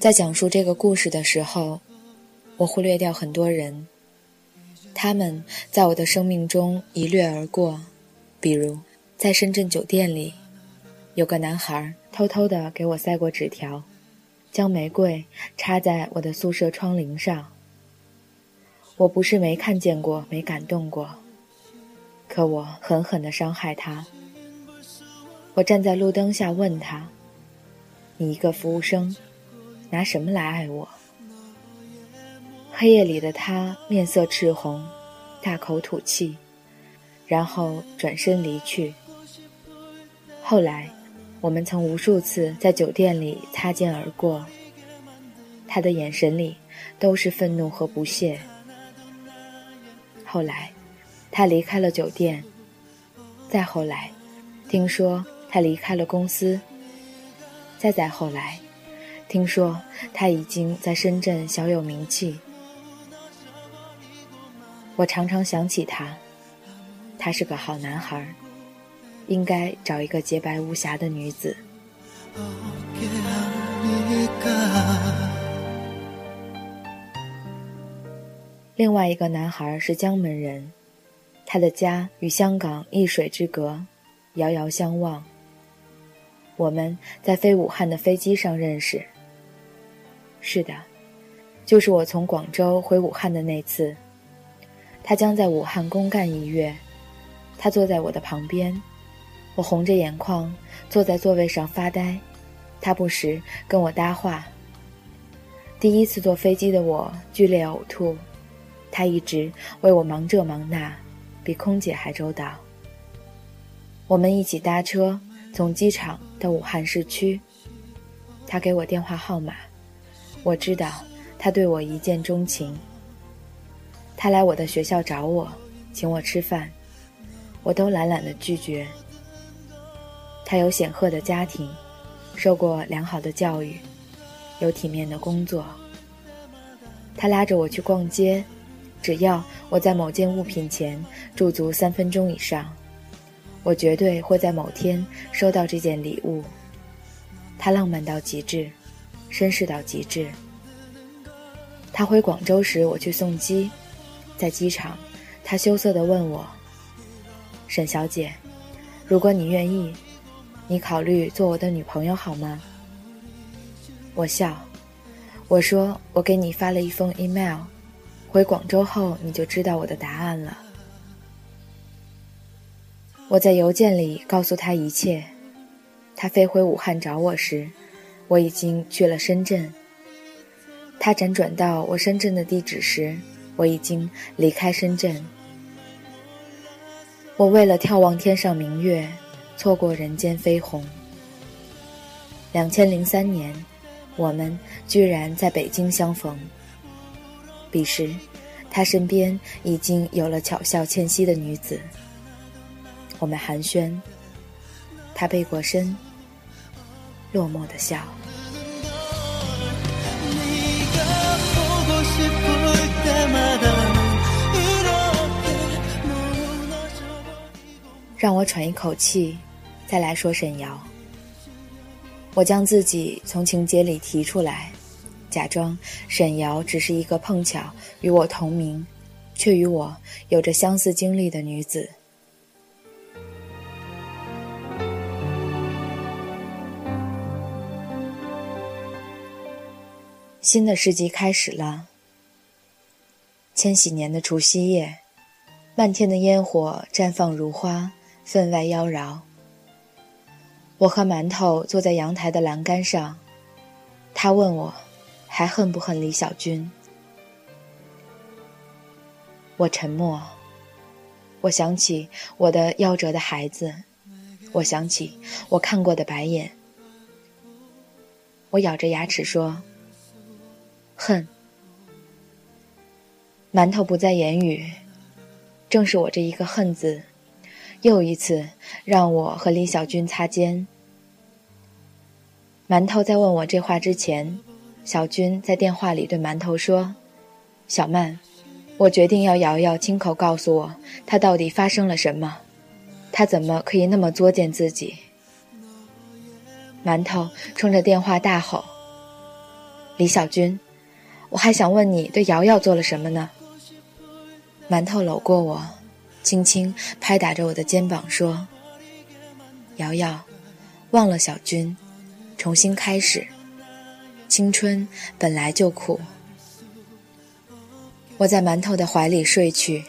在讲述这个故事的时候，我忽略掉很多人，他们在我的生命中一掠而过。比如，在深圳酒店里，有个男孩偷偷的给我塞过纸条，将玫瑰插在我的宿舍窗棂上。我不是没看见过，没感动过，可我狠狠的伤害他。我站在路灯下问他：“你一个服务生，拿什么来爱我？”黑夜里的他面色赤红，大口吐气。然后转身离去。后来，我们曾无数次在酒店里擦肩而过，他的眼神里都是愤怒和不屑。后来，他离开了酒店。再后来，听说他离开了公司。再再后来，听说他已经在深圳小有名气。我常常想起他。他是个好男孩，应该找一个洁白无瑕的女子。另外一个男孩是江门人，他的家与香港一水之隔，遥遥相望。我们在飞武汉的飞机上认识。是的，就是我从广州回武汉的那次。他将在武汉公干一月。他坐在我的旁边，我红着眼眶坐在座位上发呆，他不时跟我搭话。第一次坐飞机的我剧烈呕吐，他一直为我忙这忙那，比空姐还周到。我们一起搭车从机场到武汉市区，他给我电话号码，我知道他对我一见钟情。他来我的学校找我，请我吃饭。我都懒懒的拒绝。他有显赫的家庭，受过良好的教育，有体面的工作。他拉着我去逛街，只要我在某件物品前驻足三分钟以上，我绝对会在某天收到这件礼物。他浪漫到极致，绅士到极致。他回广州时，我去送机，在机场，他羞涩地问我。沈小姐，如果你愿意，你考虑做我的女朋友好吗？我笑，我说我给你发了一封 email，回广州后你就知道我的答案了。我在邮件里告诉他一切，他飞回武汉找我时，我已经去了深圳。他辗转到我深圳的地址时，我已经离开深圳。我为了眺望天上明月，错过人间飞鸿。两千零三年，我们居然在北京相逢。彼时，他身边已经有了巧笑倩兮的女子。我们寒暄，他背过身，落寞的笑。让我喘一口气，再来说沈瑶。我将自己从情节里提出来，假装沈瑶只是一个碰巧与我同名，却与我有着相似经历的女子。新的世纪开始了。千禧年的除夕夜，漫天的烟火绽放如花。分外妖娆。我和馒头坐在阳台的栏杆上，他问我，还恨不恨李小军？我沉默。我想起我的夭折的孩子，我想起我看过的白眼。我咬着牙齿说：“恨。”馒头不再言语，正是我这一个“恨”字。又一次让我和李小军擦肩。馒头在问我这话之前，小军在电话里对馒头说：“小曼，我决定要瑶瑶亲口告诉我，她到底发生了什么，她怎么可以那么作践自己？”馒头冲着电话大吼：“李小军，我还想问你对瑶瑶做了什么呢？馒头搂过我，轻轻拍打着我的肩膀说：“瑶瑶，忘了小军，重新开始。青春本来就苦。”我在馒头的怀里睡去，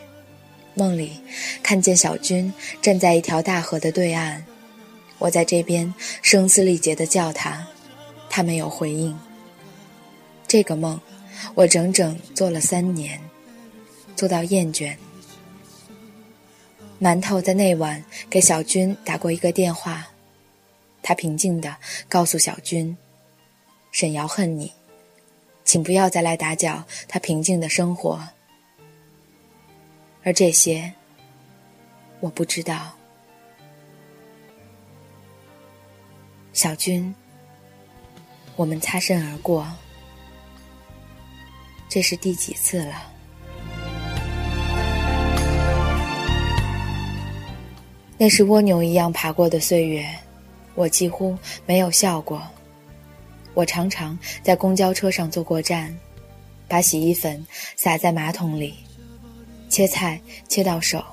梦里看见小军站在一条大河的对岸，我在这边声嘶力竭地叫他，他没有回应。这个梦，我整整做了三年，做到厌倦。馒头在那晚给小军打过一个电话，他平静地告诉小军：“沈瑶恨你。”请不要再来打搅他平静的生活，而这些我不知道。小军，我们擦身而过，这是第几次了？那是蜗牛一样爬过的岁月，我几乎没有笑过。我常常在公交车上坐过站，把洗衣粉撒在马桶里，切菜切到手，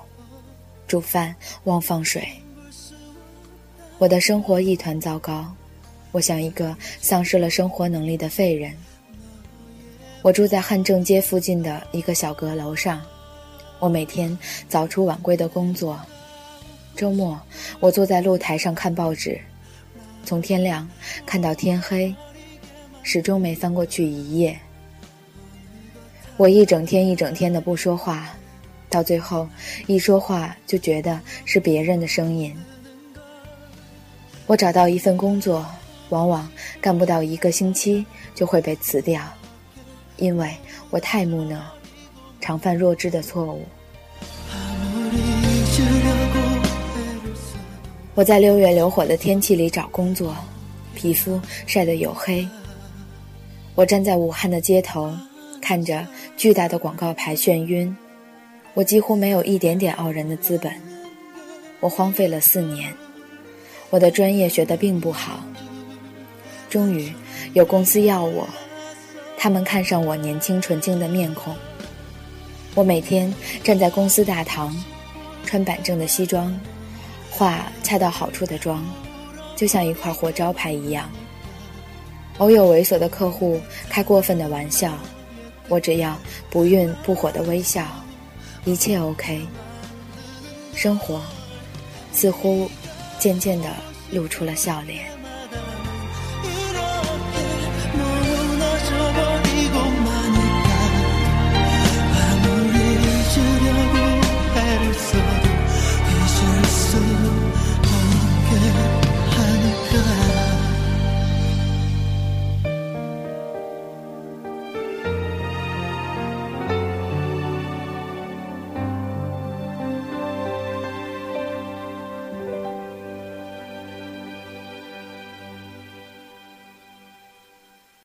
煮饭忘放水。我的生活一团糟糕，我像一个丧失了生活能力的废人。我住在汉正街附近的一个小阁楼上，我每天早出晚归的工作，周末我坐在露台上看报纸，从天亮看到天黑。始终没翻过去一页。我一整天一整天的不说话，到最后一说话就觉得是别人的声音。我找到一份工作，往往干不到一个星期就会被辞掉，因为我太木讷，常犯弱智的错误。我在六月流火的天气里找工作，皮肤晒得黝黑。我站在武汉的街头，看着巨大的广告牌眩晕，我几乎没有一点点傲人的资本。我荒废了四年，我的专业学得并不好。终于有公司要我，他们看上我年轻纯净的面孔。我每天站在公司大堂，穿板正的西装，化恰到好处的妆，就像一块活招牌一样。偶有猥琐的客户开过分的玩笑，我只要不愠不火的微笑，一切 OK。生活似乎渐渐地露出了笑脸。